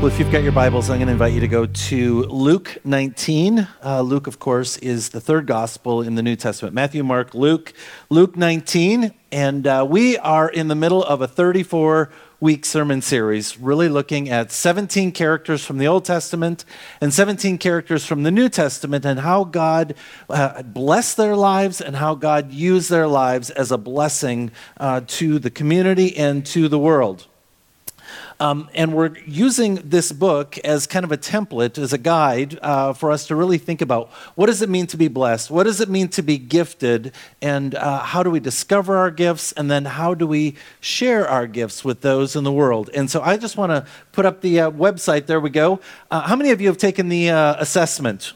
Well, if you've got your Bibles, I'm going to invite you to go to Luke 19. Uh, Luke, of course, is the third gospel in the New Testament Matthew, Mark, Luke. Luke 19. And uh, we are in the middle of a 34 week sermon series, really looking at 17 characters from the Old Testament and 17 characters from the New Testament and how God uh, blessed their lives and how God used their lives as a blessing uh, to the community and to the world. Um, and we're using this book as kind of a template, as a guide uh, for us to really think about what does it mean to be blessed? What does it mean to be gifted? And uh, how do we discover our gifts? And then how do we share our gifts with those in the world? And so I just want to put up the uh, website. There we go. Uh, how many of you have taken the uh, assessment?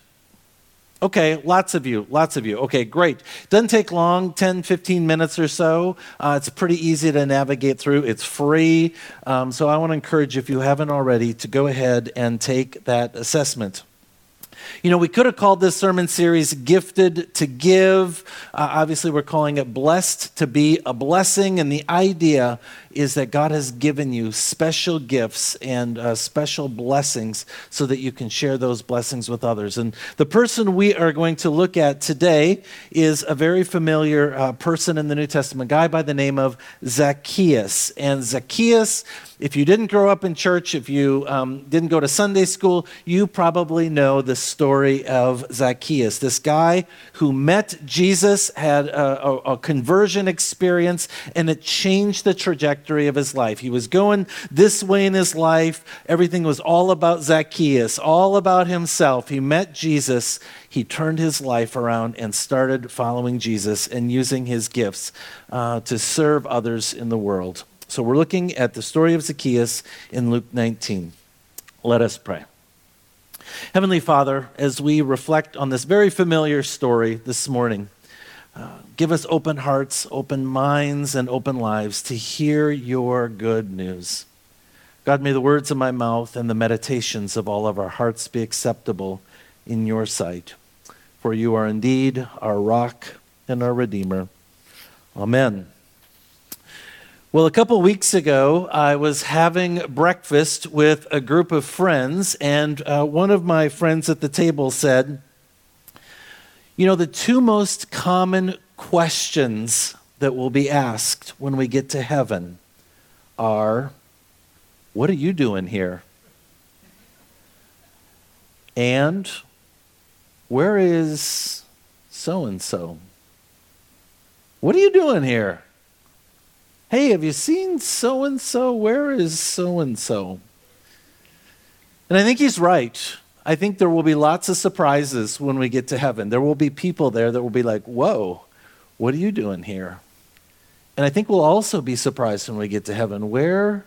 Okay, lots of you, lots of you. Okay, great. Doesn't take long, 10, 15 minutes or so. Uh, it's pretty easy to navigate through. It's free. Um, so I want to encourage you, if you haven't already, to go ahead and take that assessment. You know, we could have called this sermon series Gifted to Give. Uh, obviously, we're calling it Blessed to Be a Blessing. And the idea is that God has given you special gifts and uh, special blessings so that you can share those blessings with others. And the person we are going to look at today is a very familiar uh, person in the New Testament—a guy by the name of Zacchaeus. And Zacchaeus, if you didn't grow up in church, if you um, didn't go to Sunday school, you probably know the story of Zacchaeus, this guy who met Jesus, had a, a, a conversion experience, and it changed the trajectory trajectory of his life. He was going this way in his life. Everything was all about Zacchaeus, all about himself. He met Jesus. He turned his life around and started following Jesus and using his gifts uh, to serve others in the world. So we're looking at the story of Zacchaeus in Luke 19. Let us pray. Heavenly Father, as we reflect on this very familiar story this morning, give us open hearts, open minds, and open lives to hear your good news. God, may the words of my mouth and the meditations of all of our hearts be acceptable in your sight. For you are indeed our rock and our Redeemer. Amen. Well, a couple weeks ago, I was having breakfast with a group of friends, and uh, one of my friends at the table said, you know, the two most common questions that will be asked when we get to heaven are What are you doing here? And where is so and so? What are you doing here? Hey, have you seen so and so? Where is so and so? And I think he's right. I think there will be lots of surprises when we get to heaven. There will be people there that will be like, whoa, what are you doing here? And I think we'll also be surprised when we get to heaven. Where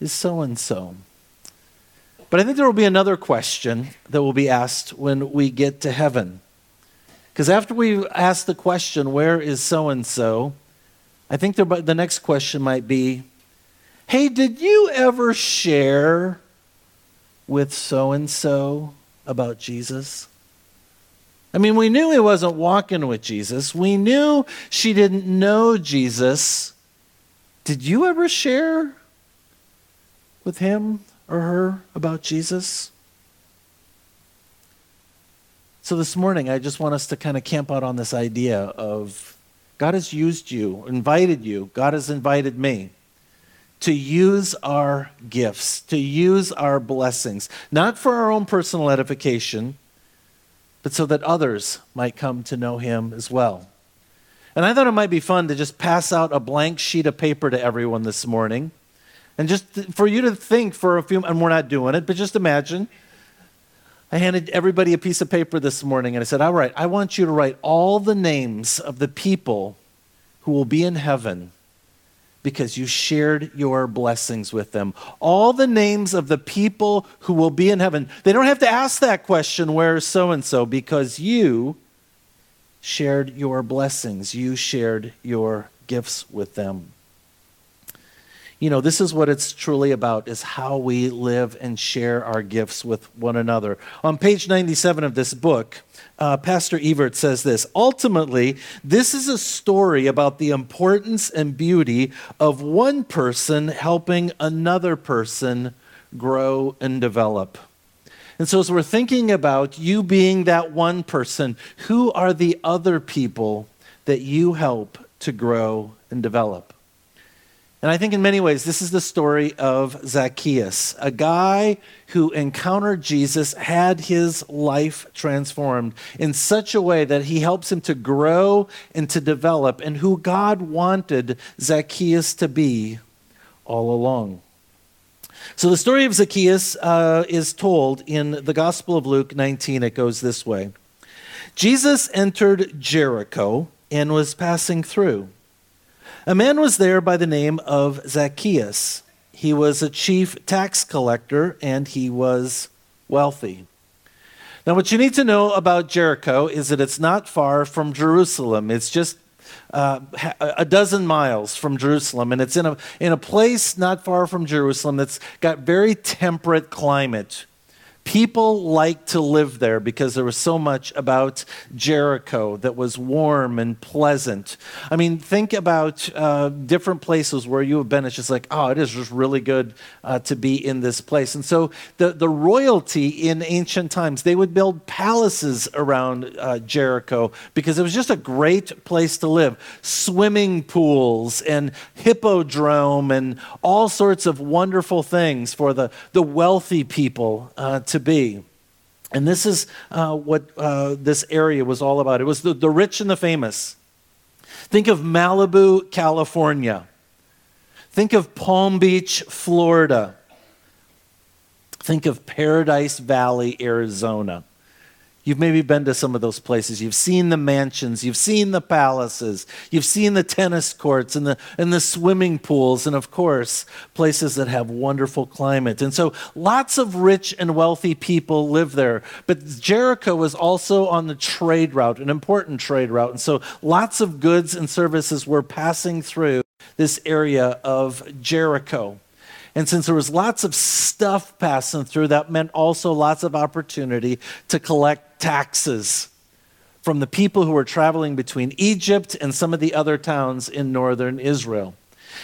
is so and so? But I think there will be another question that will be asked when we get to heaven. Because after we ask the question, where is so and so? I think the next question might be, hey, did you ever share with so and so about Jesus? I mean, we knew he wasn't walking with Jesus. We knew she didn't know Jesus. Did you ever share with him or her about Jesus? So this morning, I just want us to kind of camp out on this idea of God has used you, invited you, God has invited me to use our gifts, to use our blessings, not for our own personal edification, but so that others might come to know him as well. And I thought it might be fun to just pass out a blank sheet of paper to everyone this morning. And just for you to think for a few, and we're not doing it, but just imagine. I handed everybody a piece of paper this morning and I said, All right, I want you to write all the names of the people who will be in heaven because you shared your blessings with them. All the names of the people who will be in heaven, they don't have to ask that question, where is so and so? Because you shared your blessings, you shared your gifts with them you know, this is what it's truly about is how we live and share our gifts with one another. On page 97 of this book, uh, Pastor Evert says this Ultimately, this is a story about the importance and beauty of one person helping another person grow, and develop. And so, as we're thinking about you being that one person, who are the other people that you help to grow and develop? And I think in many ways, this is the story of Zacchaeus, a guy who encountered Jesus, had his life transformed in such a way that he helps him to grow and to develop, and who God wanted Zacchaeus to be all along. So the story of Zacchaeus uh, is told in the Gospel of Luke 19. It goes this way Jesus entered Jericho and was passing through. A man was there by the name of Zacchaeus. He was a chief tax collector and he was wealthy. Now, what you need to know about Jericho is that it's not far from Jerusalem. It's just uh, a dozen miles from Jerusalem, and it's in a, in a place not far from Jerusalem that's got very temperate climate. People liked to live there because there was so much about Jericho that was warm and pleasant. I mean, think about uh, different places where you have been. It's just like, oh, it is just really good uh, to be in this place. And so the, the royalty in ancient times, they would build palaces around uh, Jericho because it was just a great place to live. Swimming pools and hippodrome and all sorts of wonderful things for the, the wealthy people uh, to be. And this is uh, what uh, this area was all about. It was the, the rich and the famous. Think of Malibu, California. Think of Palm Beach, Florida. Think of Paradise Valley, Arizona. You've maybe been to some of those places. You've seen the mansions, you've seen the palaces, you've seen the tennis courts and the, and the swimming pools, and of course, places that have wonderful climate. And so lots of rich and wealthy people live there. But Jericho was also on the trade route, an important trade route. And so lots of goods and services were passing through this area of Jericho. And since there was lots of stuff passing through, that meant also lots of opportunity to collect taxes from the people who were traveling between Egypt and some of the other towns in northern Israel.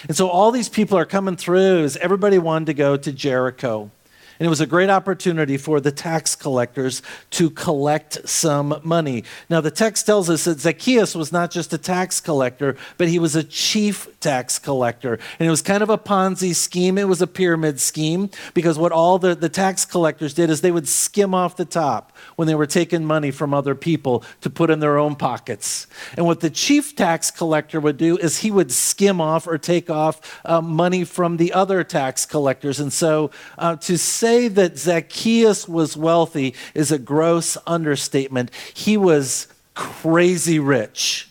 And so all these people are coming through as everybody wanted to go to Jericho. And it was a great opportunity for the tax collectors to collect some money. Now, the text tells us that Zacchaeus was not just a tax collector, but he was a chief tax collector. And it was kind of a Ponzi scheme, it was a pyramid scheme, because what all the, the tax collectors did is they would skim off the top when they were taking money from other people to put in their own pockets. And what the chief tax collector would do is he would skim off or take off uh, money from the other tax collectors. And so uh, to say that Zacchaeus was wealthy is a gross understatement. He was crazy rich.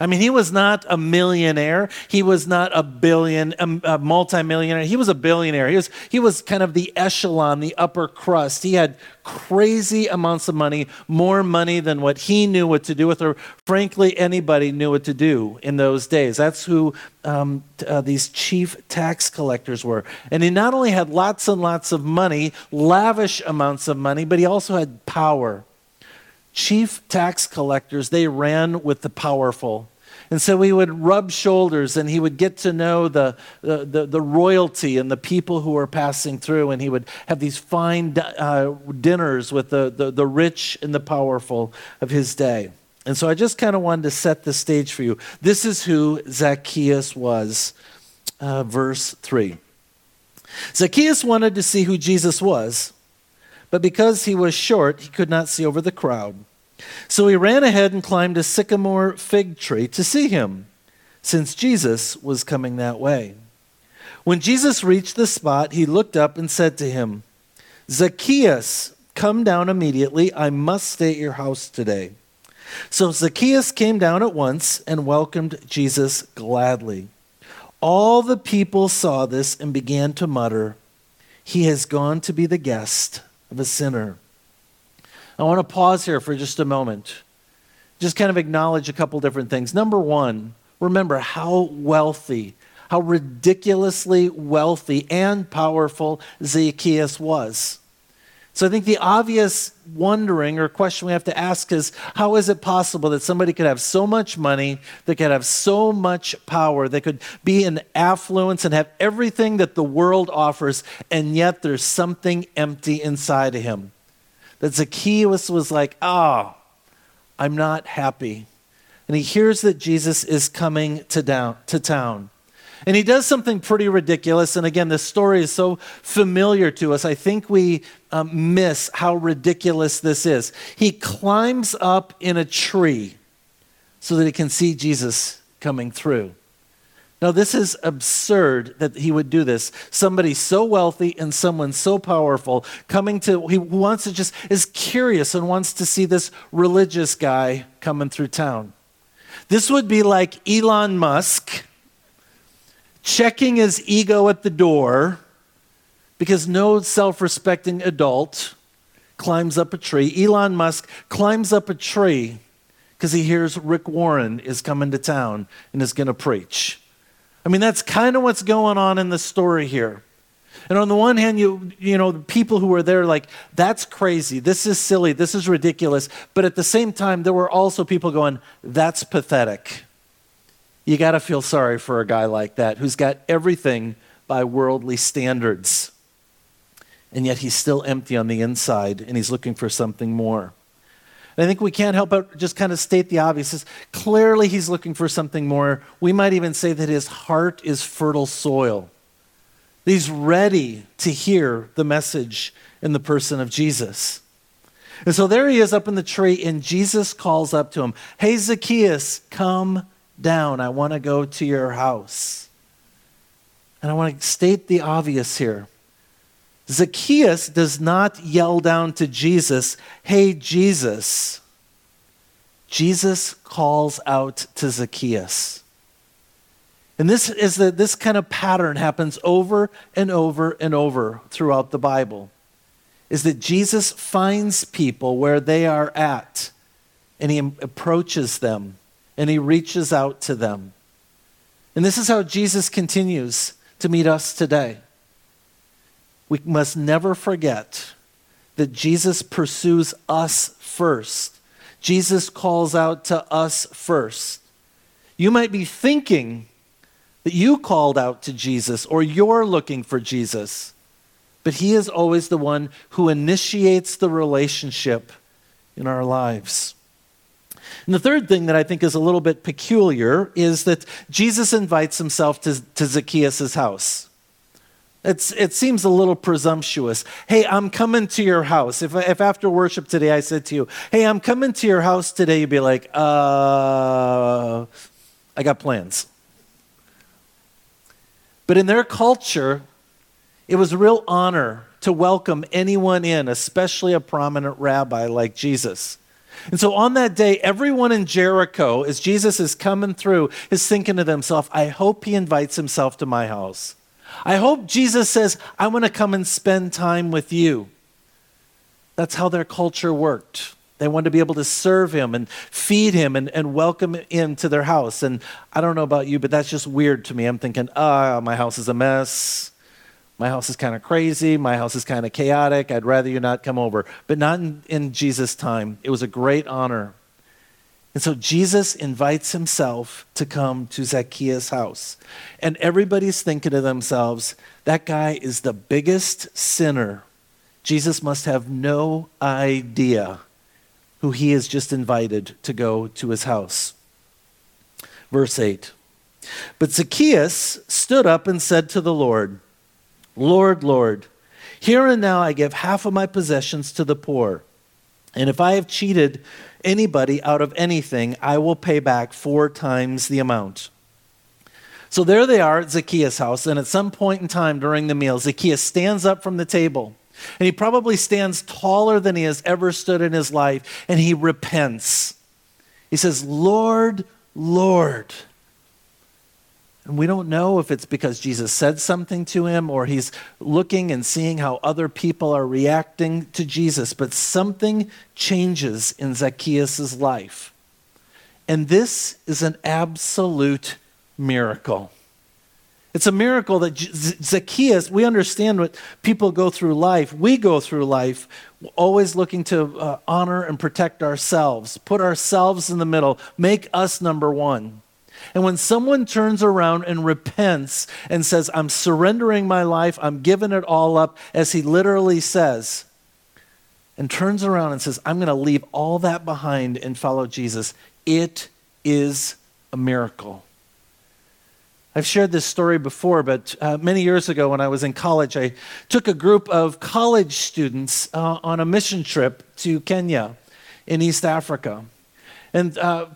I mean, he was not a millionaire. He was not a billion, a, a multimillionaire. He was a billionaire. He was, he was kind of the echelon, the upper crust. He had crazy amounts of money, more money than what he knew what to do with, or frankly, anybody knew what to do in those days. That's who um, uh, these chief tax collectors were. And he not only had lots and lots of money, lavish amounts of money, but he also had power chief tax collectors, they ran with the powerful. And so he would rub shoulders and he would get to know the, the, the, the royalty and the people who were passing through. And he would have these fine uh, dinners with the, the, the rich and the powerful of his day. And so I just kind of wanted to set the stage for you. This is who Zacchaeus was. Uh, verse 3. Zacchaeus wanted to see who Jesus was, but because he was short, he could not see over the crowd. So he ran ahead and climbed a sycamore fig tree to see him, since Jesus was coming that way. When Jesus reached the spot, he looked up and said to him, Zacchaeus, come down immediately. I must stay at your house today. So Zacchaeus came down at once and welcomed Jesus gladly. All the people saw this and began to mutter, He has gone to be the guest of a sinner. I want to pause here for just a moment. Just kind of acknowledge a couple different things. Number one, remember how wealthy, how ridiculously wealthy and powerful Zacchaeus was. So I think the obvious wondering or question we have to ask is how is it possible that somebody could have so much money, that could have so much power, that could be in affluence and have everything that the world offers, and yet there's something empty inside of him? That Zacchaeus was like, ah, oh, I'm not happy. And he hears that Jesus is coming to, down, to town. And he does something pretty ridiculous. And again, this story is so familiar to us. I think we um, miss how ridiculous this is. He climbs up in a tree so that he can see Jesus coming through. Now, this is absurd that he would do this. Somebody so wealthy and someone so powerful coming to, he wants to just, is curious and wants to see this religious guy coming through town. This would be like Elon Musk checking his ego at the door because no self respecting adult climbs up a tree. Elon Musk climbs up a tree because he hears Rick Warren is coming to town and is going to preach. I mean, that's kind of what's going on in the story here. And on the one hand, you, you know, the people who were there, like, that's crazy. This is silly. This is ridiculous. But at the same time, there were also people going, that's pathetic. You got to feel sorry for a guy like that who's got everything by worldly standards. And yet he's still empty on the inside and he's looking for something more. I think we can't help but just kind of state the obvious. Clearly, he's looking for something more. We might even say that his heart is fertile soil. He's ready to hear the message in the person of Jesus. And so there he is up in the tree, and Jesus calls up to him, Hey, Zacchaeus, come down. I want to go to your house. And I want to state the obvious here. Zacchaeus does not yell down to Jesus, Hey, Jesus. Jesus calls out to Zacchaeus. And this is that this kind of pattern happens over and over and over throughout the Bible. Is that Jesus finds people where they are at and he approaches them and he reaches out to them. And this is how Jesus continues to meet us today. We must never forget that Jesus pursues us first. Jesus calls out to us first. You might be thinking that you called out to Jesus or you're looking for Jesus, but He is always the one who initiates the relationship in our lives. And the third thing that I think is a little bit peculiar is that Jesus invites himself to, to Zacchaeus' house. It's, it seems a little presumptuous. Hey, I'm coming to your house. If, if after worship today I said to you, hey, I'm coming to your house today, you'd be like, uh, I got plans. But in their culture, it was a real honor to welcome anyone in, especially a prominent rabbi like Jesus. And so on that day, everyone in Jericho, as Jesus is coming through, is thinking to themselves, I hope he invites himself to my house. I hope Jesus says, I want to come and spend time with you. That's how their culture worked. They wanted to be able to serve him and feed him and, and welcome him to their house. And I don't know about you, but that's just weird to me. I'm thinking, ah, oh, my house is a mess. My house is kind of crazy. My house is kind of chaotic. I'd rather you not come over. But not in, in Jesus' time. It was a great honor. And so Jesus invites himself to come to Zacchaeus' house. And everybody's thinking to themselves, that guy is the biggest sinner. Jesus must have no idea who he has just invited to go to his house. Verse 8 But Zacchaeus stood up and said to the Lord, Lord, Lord, here and now I give half of my possessions to the poor. And if I have cheated anybody out of anything, I will pay back four times the amount. So there they are at Zacchaeus' house, and at some point in time during the meal, Zacchaeus stands up from the table. And he probably stands taller than he has ever stood in his life, and he repents. He says, Lord, Lord. And we don't know if it's because Jesus said something to him or he's looking and seeing how other people are reacting to Jesus, but something changes in Zacchaeus' life. And this is an absolute miracle. It's a miracle that Zacchaeus, we understand what people go through life. We go through life always looking to uh, honor and protect ourselves, put ourselves in the middle, make us number one. And when someone turns around and repents and says, I'm surrendering my life, I'm giving it all up, as he literally says, and turns around and says, I'm going to leave all that behind and follow Jesus, it is a miracle. I've shared this story before, but uh, many years ago when I was in college, I took a group of college students uh, on a mission trip to Kenya in East Africa. And uh,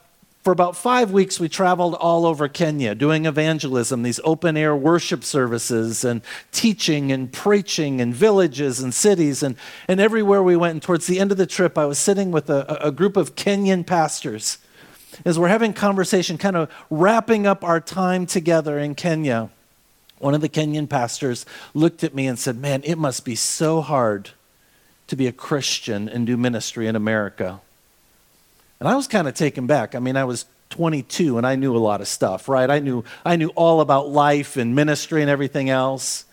for about five weeks, we traveled all over Kenya doing evangelism, these open air worship services, and teaching and preaching in villages and cities. And, and everywhere we went, and towards the end of the trip, I was sitting with a, a group of Kenyan pastors as we're having conversation, kind of wrapping up our time together in Kenya, one of the Kenyan pastors looked at me and said, Man, it must be so hard to be a Christian and do ministry in America. And I was kind of taken back. I mean, I was 22 and I knew a lot of stuff, right? I knew, I knew all about life and ministry and everything else.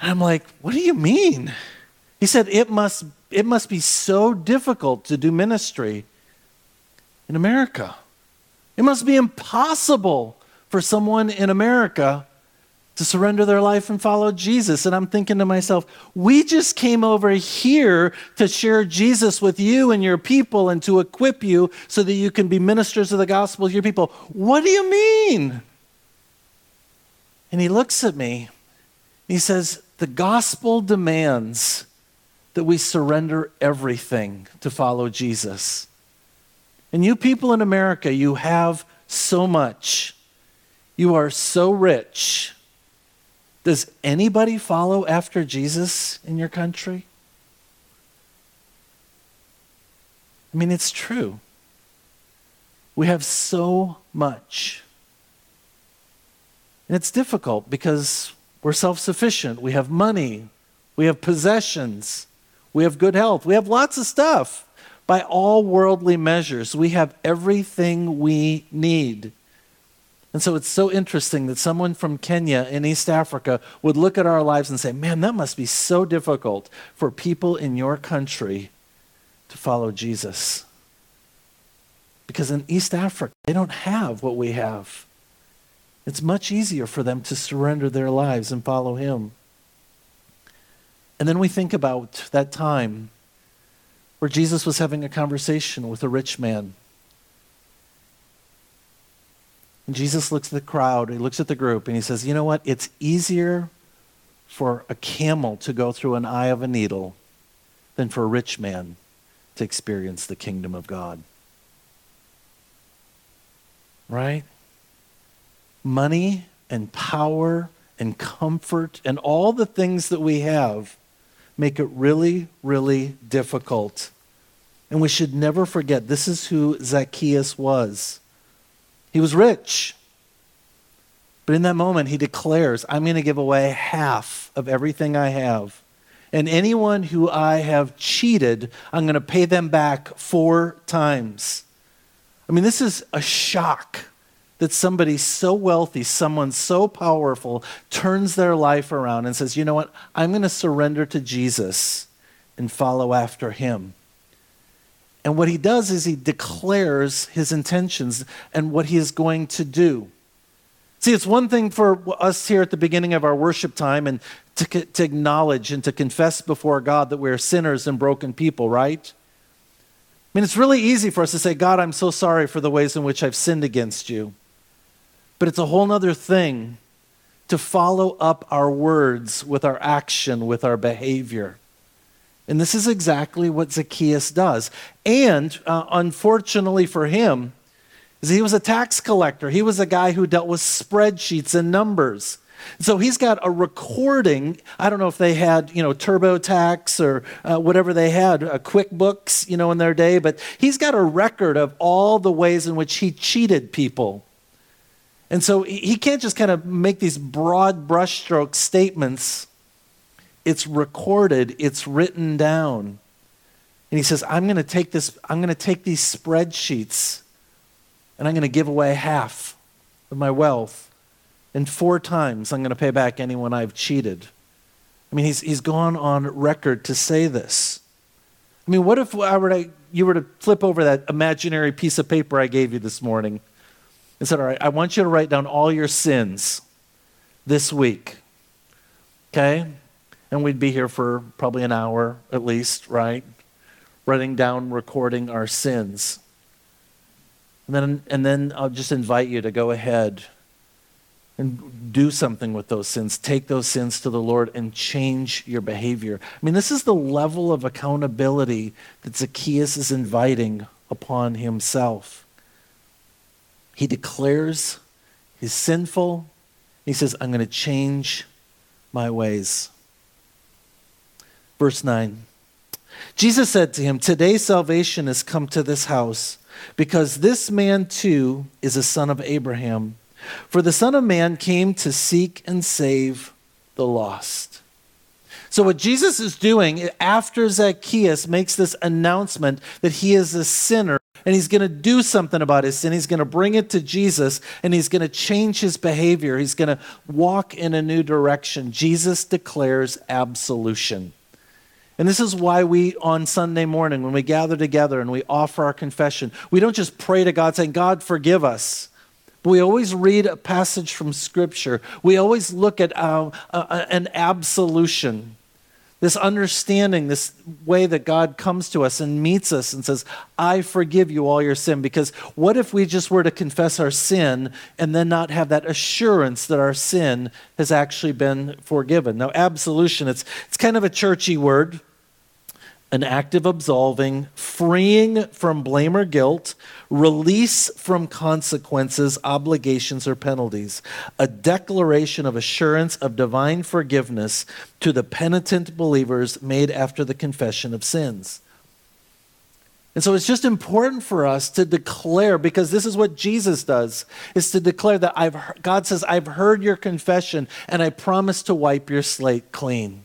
And I'm like, What do you mean? He said, It must, it must be so difficult to do ministry in America. It must be impossible for someone in America to surrender their life and follow Jesus. And I'm thinking to myself, we just came over here to share Jesus with you and your people and to equip you so that you can be ministers of the gospel to your people. What do you mean? And he looks at me. He says, The gospel demands that we surrender everything to follow Jesus. And you people in America, you have so much. You are so rich. Does anybody follow after Jesus in your country? I mean, it's true. We have so much. And it's difficult because we're self sufficient. We have money. We have possessions. We have good health. We have lots of stuff by all worldly measures. We have everything we need. And so it's so interesting that someone from Kenya in East Africa would look at our lives and say, Man, that must be so difficult for people in your country to follow Jesus. Because in East Africa, they don't have what we have. It's much easier for them to surrender their lives and follow Him. And then we think about that time where Jesus was having a conversation with a rich man. And Jesus looks at the crowd, he looks at the group, and he says, You know what? It's easier for a camel to go through an eye of a needle than for a rich man to experience the kingdom of God. Right? Money and power and comfort and all the things that we have make it really, really difficult. And we should never forget this is who Zacchaeus was. He was rich. But in that moment, he declares, I'm going to give away half of everything I have. And anyone who I have cheated, I'm going to pay them back four times. I mean, this is a shock that somebody so wealthy, someone so powerful, turns their life around and says, you know what? I'm going to surrender to Jesus and follow after him. And what he does is he declares his intentions and what he is going to do. See, it's one thing for us here at the beginning of our worship time and to, to acknowledge and to confess before God that we're sinners and broken people, right? I mean, it's really easy for us to say, God, I'm so sorry for the ways in which I've sinned against you. But it's a whole other thing to follow up our words with our action, with our behavior. And this is exactly what Zacchaeus does. And uh, unfortunately for him, he was a tax collector. He was a guy who dealt with spreadsheets and numbers. So he's got a recording. I don't know if they had, you know, TurboTax or uh, whatever they had, uh, QuickBooks, you know, in their day, but he's got a record of all the ways in which he cheated people. And so he can't just kind of make these broad brushstroke statements. It's recorded, it's written down. And he says, I'm going to take this, I'm going to take these spreadsheets and I'm going to give away half of my wealth And four times I'm going to pay back anyone I've cheated. I mean, he's, he's gone on record to say this. I mean, what if I were to, you were to flip over that imaginary piece of paper I gave you this morning and said, All right, I want you to write down all your sins this week. Okay? And we'd be here for probably an hour at least, right? Writing down, recording our sins. And then, and then I'll just invite you to go ahead and do something with those sins. Take those sins to the Lord and change your behavior. I mean, this is the level of accountability that Zacchaeus is inviting upon himself. He declares he's sinful. He says, I'm going to change my ways. Verse 9 Jesus said to him, Today salvation has come to this house, because this man too is a son of Abraham. For the Son of Man came to seek and save the lost. So, what Jesus is doing after Zacchaeus makes this announcement that he is a sinner and he's going to do something about his sin, he's going to bring it to Jesus and he's going to change his behavior. He's going to walk in a new direction. Jesus declares absolution. And this is why we, on Sunday morning, when we gather together and we offer our confession, we don't just pray to God saying, God, forgive us. But we always read a passage from Scripture. We always look at uh, uh, an absolution, this understanding, this way that God comes to us and meets us and says, I forgive you all your sin. Because what if we just were to confess our sin and then not have that assurance that our sin has actually been forgiven? Now, absolution, it's, it's kind of a churchy word an act of absolving, freeing from blame or guilt, release from consequences, obligations, or penalties, a declaration of assurance of divine forgiveness to the penitent believers made after the confession of sins. And so it's just important for us to declare, because this is what Jesus does, is to declare that I've, God says, I've heard your confession and I promise to wipe your slate clean.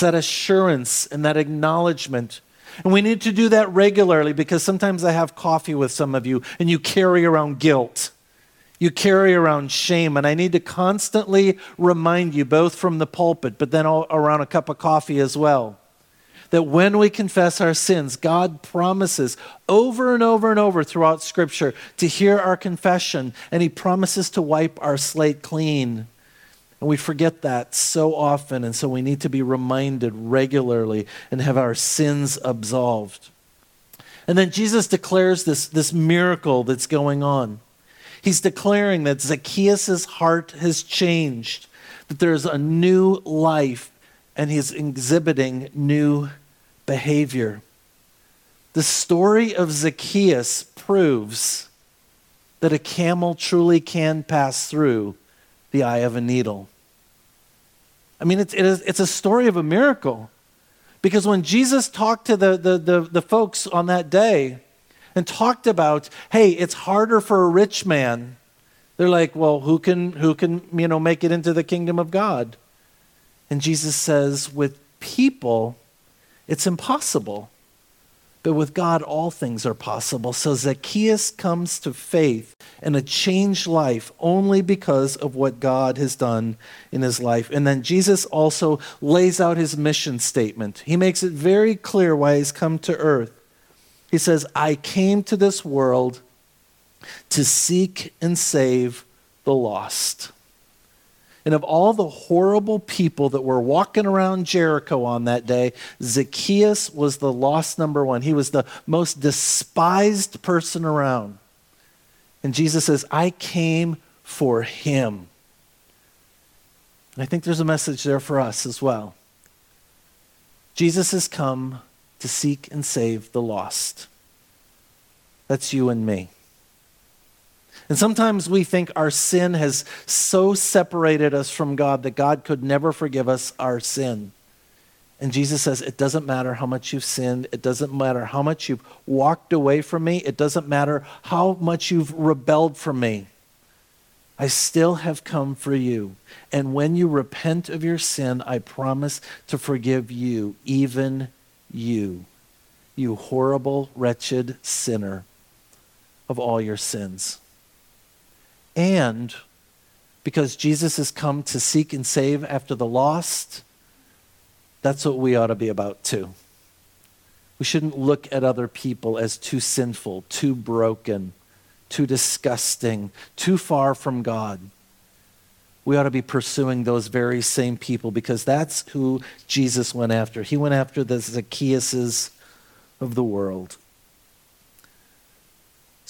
It's that assurance and that acknowledgement. And we need to do that regularly because sometimes I have coffee with some of you and you carry around guilt. You carry around shame. And I need to constantly remind you, both from the pulpit, but then around a cup of coffee as well, that when we confess our sins, God promises over and over and over throughout Scripture to hear our confession, and He promises to wipe our slate clean. And we forget that so often, and so we need to be reminded regularly and have our sins absolved. And then Jesus declares this, this miracle that's going on. He's declaring that Zacchaeus' heart has changed, that there's a new life, and he's exhibiting new behavior. The story of Zacchaeus proves that a camel truly can pass through the eye of a needle. I mean, it's, it is, it's a story of a miracle. Because when Jesus talked to the, the, the, the, folks on that day and talked about, hey, it's harder for a rich man, they're like, well, who can, who can you know, make it into the kingdom of God? And Jesus says, with people, it's impossible. But with God, all things are possible. So Zacchaeus comes to faith and a changed life only because of what God has done in his life. And then Jesus also lays out his mission statement. He makes it very clear why he's come to earth. He says, I came to this world to seek and save the lost. And of all the horrible people that were walking around Jericho on that day, Zacchaeus was the lost number one. He was the most despised person around. And Jesus says, I came for him. And I think there's a message there for us as well. Jesus has come to seek and save the lost. That's you and me. And sometimes we think our sin has so separated us from God that God could never forgive us our sin. And Jesus says, It doesn't matter how much you've sinned. It doesn't matter how much you've walked away from me. It doesn't matter how much you've rebelled from me. I still have come for you. And when you repent of your sin, I promise to forgive you, even you, you horrible, wretched sinner, of all your sins. And because Jesus has come to seek and save after the lost, that's what we ought to be about too. We shouldn't look at other people as too sinful, too broken, too disgusting, too far from God. We ought to be pursuing those very same people because that's who Jesus went after. He went after the Zacchaeuses of the world.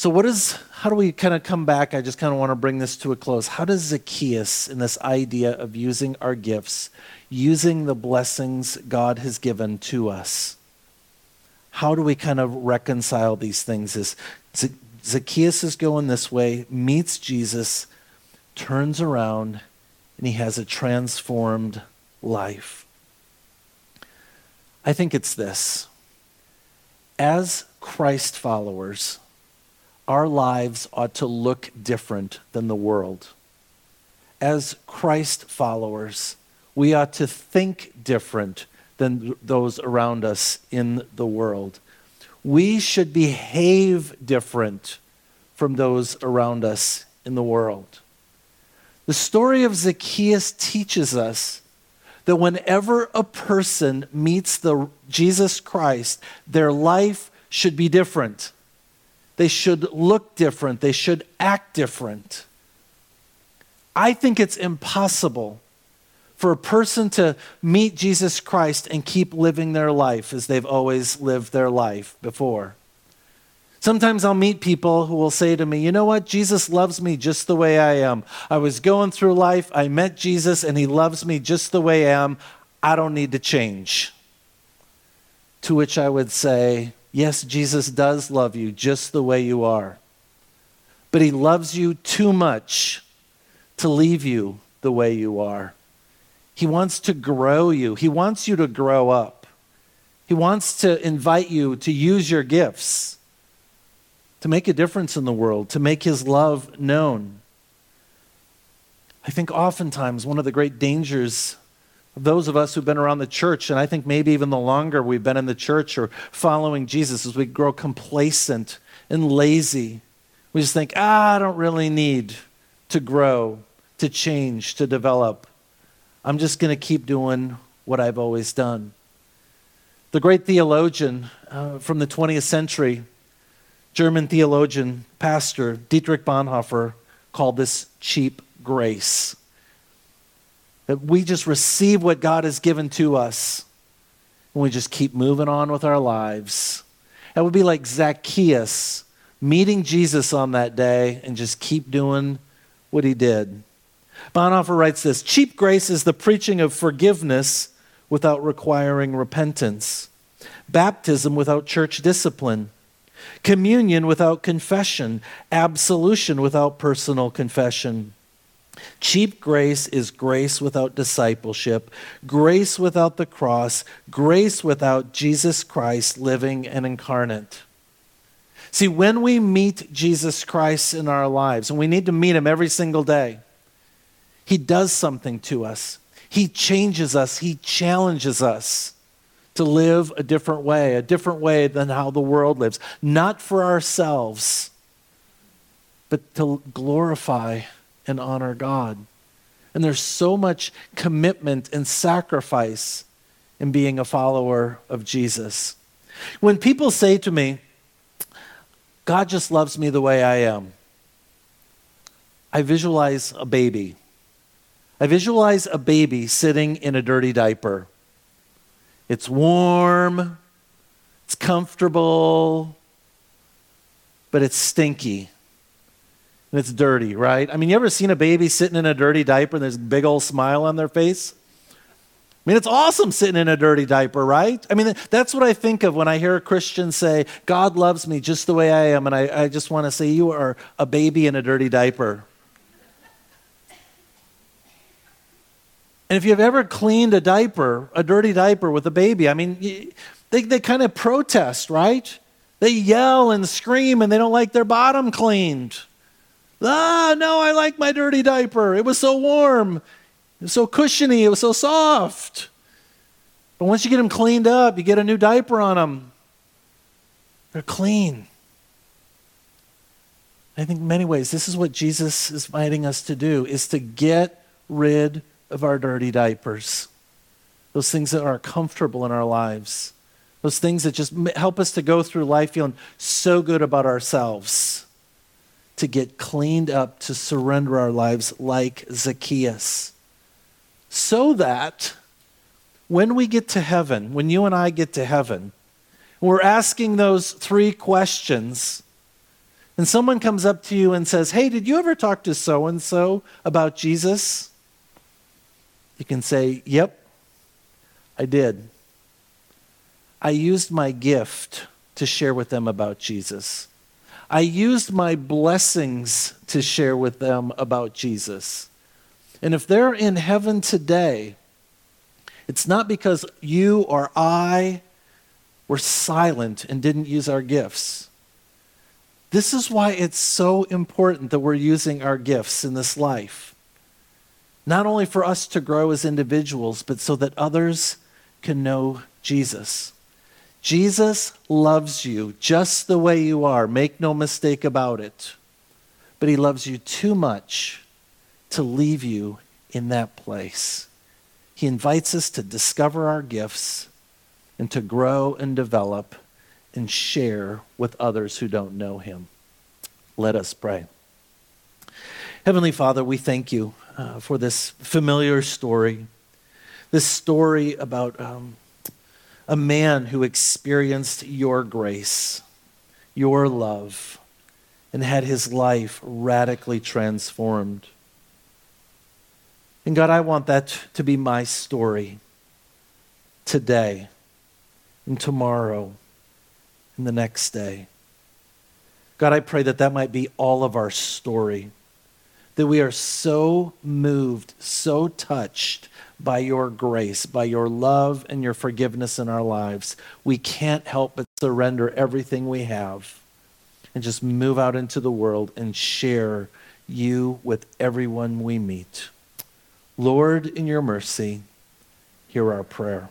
So, what is, how do we kind of come back? I just kind of want to bring this to a close. How does Zacchaeus, in this idea of using our gifts, using the blessings God has given to us, how do we kind of reconcile these things? Is Zacchaeus is going this way, meets Jesus, turns around, and he has a transformed life. I think it's this. As Christ followers, our lives ought to look different than the world. As Christ followers, we ought to think different than those around us in the world. We should behave different from those around us in the world. The story of Zacchaeus teaches us that whenever a person meets the Jesus Christ, their life should be different. They should look different. They should act different. I think it's impossible for a person to meet Jesus Christ and keep living their life as they've always lived their life before. Sometimes I'll meet people who will say to me, You know what? Jesus loves me just the way I am. I was going through life, I met Jesus, and he loves me just the way I am. I don't need to change. To which I would say, Yes, Jesus does love you just the way you are. But he loves you too much to leave you the way you are. He wants to grow you, he wants you to grow up. He wants to invite you to use your gifts, to make a difference in the world, to make his love known. I think oftentimes one of the great dangers those of us who've been around the church, and I think maybe even the longer we've been in the church or following Jesus, as we grow complacent and lazy, we just think, ah, I don't really need to grow, to change, to develop. I'm just going to keep doing what I've always done. The great theologian uh, from the 20th century, German theologian, pastor Dietrich Bonhoeffer, called this cheap grace. That we just receive what God has given to us and we just keep moving on with our lives. That would be like Zacchaeus meeting Jesus on that day and just keep doing what he did. Bonhoeffer writes this Cheap grace is the preaching of forgiveness without requiring repentance, baptism without church discipline, communion without confession, absolution without personal confession. Cheap grace is grace without discipleship, grace without the cross, grace without Jesus Christ living and incarnate. See, when we meet Jesus Christ in our lives, and we need to meet him every single day, he does something to us. He changes us, he challenges us to live a different way, a different way than how the world lives, not for ourselves, but to glorify and honor God. And there's so much commitment and sacrifice in being a follower of Jesus. When people say to me, God just loves me the way I am, I visualize a baby. I visualize a baby sitting in a dirty diaper. It's warm, it's comfortable, but it's stinky and it's dirty, right? I mean, you ever seen a baby sitting in a dirty diaper and there's a big old smile on their face? I mean, it's awesome sitting in a dirty diaper, right? I mean, that's what I think of when I hear a Christian say, God loves me just the way I am. And I, I just want to say, you are a baby in a dirty diaper. And if you've ever cleaned a diaper, a dirty diaper with a baby, I mean, they, they kind of protest, right? They yell and scream and they don't like their bottom cleaned. Ah, no, I like my dirty diaper. It was so warm. It was so cushiony. It was so soft. But once you get them cleaned up, you get a new diaper on them. They're clean. I think in many ways this is what Jesus is inviting us to do is to get rid of our dirty diapers. Those things that are comfortable in our lives. Those things that just help us to go through life feeling so good about ourselves. To get cleaned up, to surrender our lives like Zacchaeus. So that when we get to heaven, when you and I get to heaven, we're asking those three questions and someone comes up to you and says, Hey, did you ever talk to so and so about Jesus? You can say, Yep, I did. I used my gift to share with them about Jesus. I used my blessings to share with them about Jesus. And if they're in heaven today, it's not because you or I were silent and didn't use our gifts. This is why it's so important that we're using our gifts in this life. Not only for us to grow as individuals, but so that others can know Jesus. Jesus loves you just the way you are. Make no mistake about it. But he loves you too much to leave you in that place. He invites us to discover our gifts and to grow and develop and share with others who don't know him. Let us pray. Heavenly Father, we thank you uh, for this familiar story, this story about um, a man who experienced your grace, your love, and had his life radically transformed. And God, I want that to be my story today and tomorrow and the next day. God, I pray that that might be all of our story. That we are so moved, so touched by your grace, by your love and your forgiveness in our lives. We can't help but surrender everything we have and just move out into the world and share you with everyone we meet. Lord, in your mercy, hear our prayer.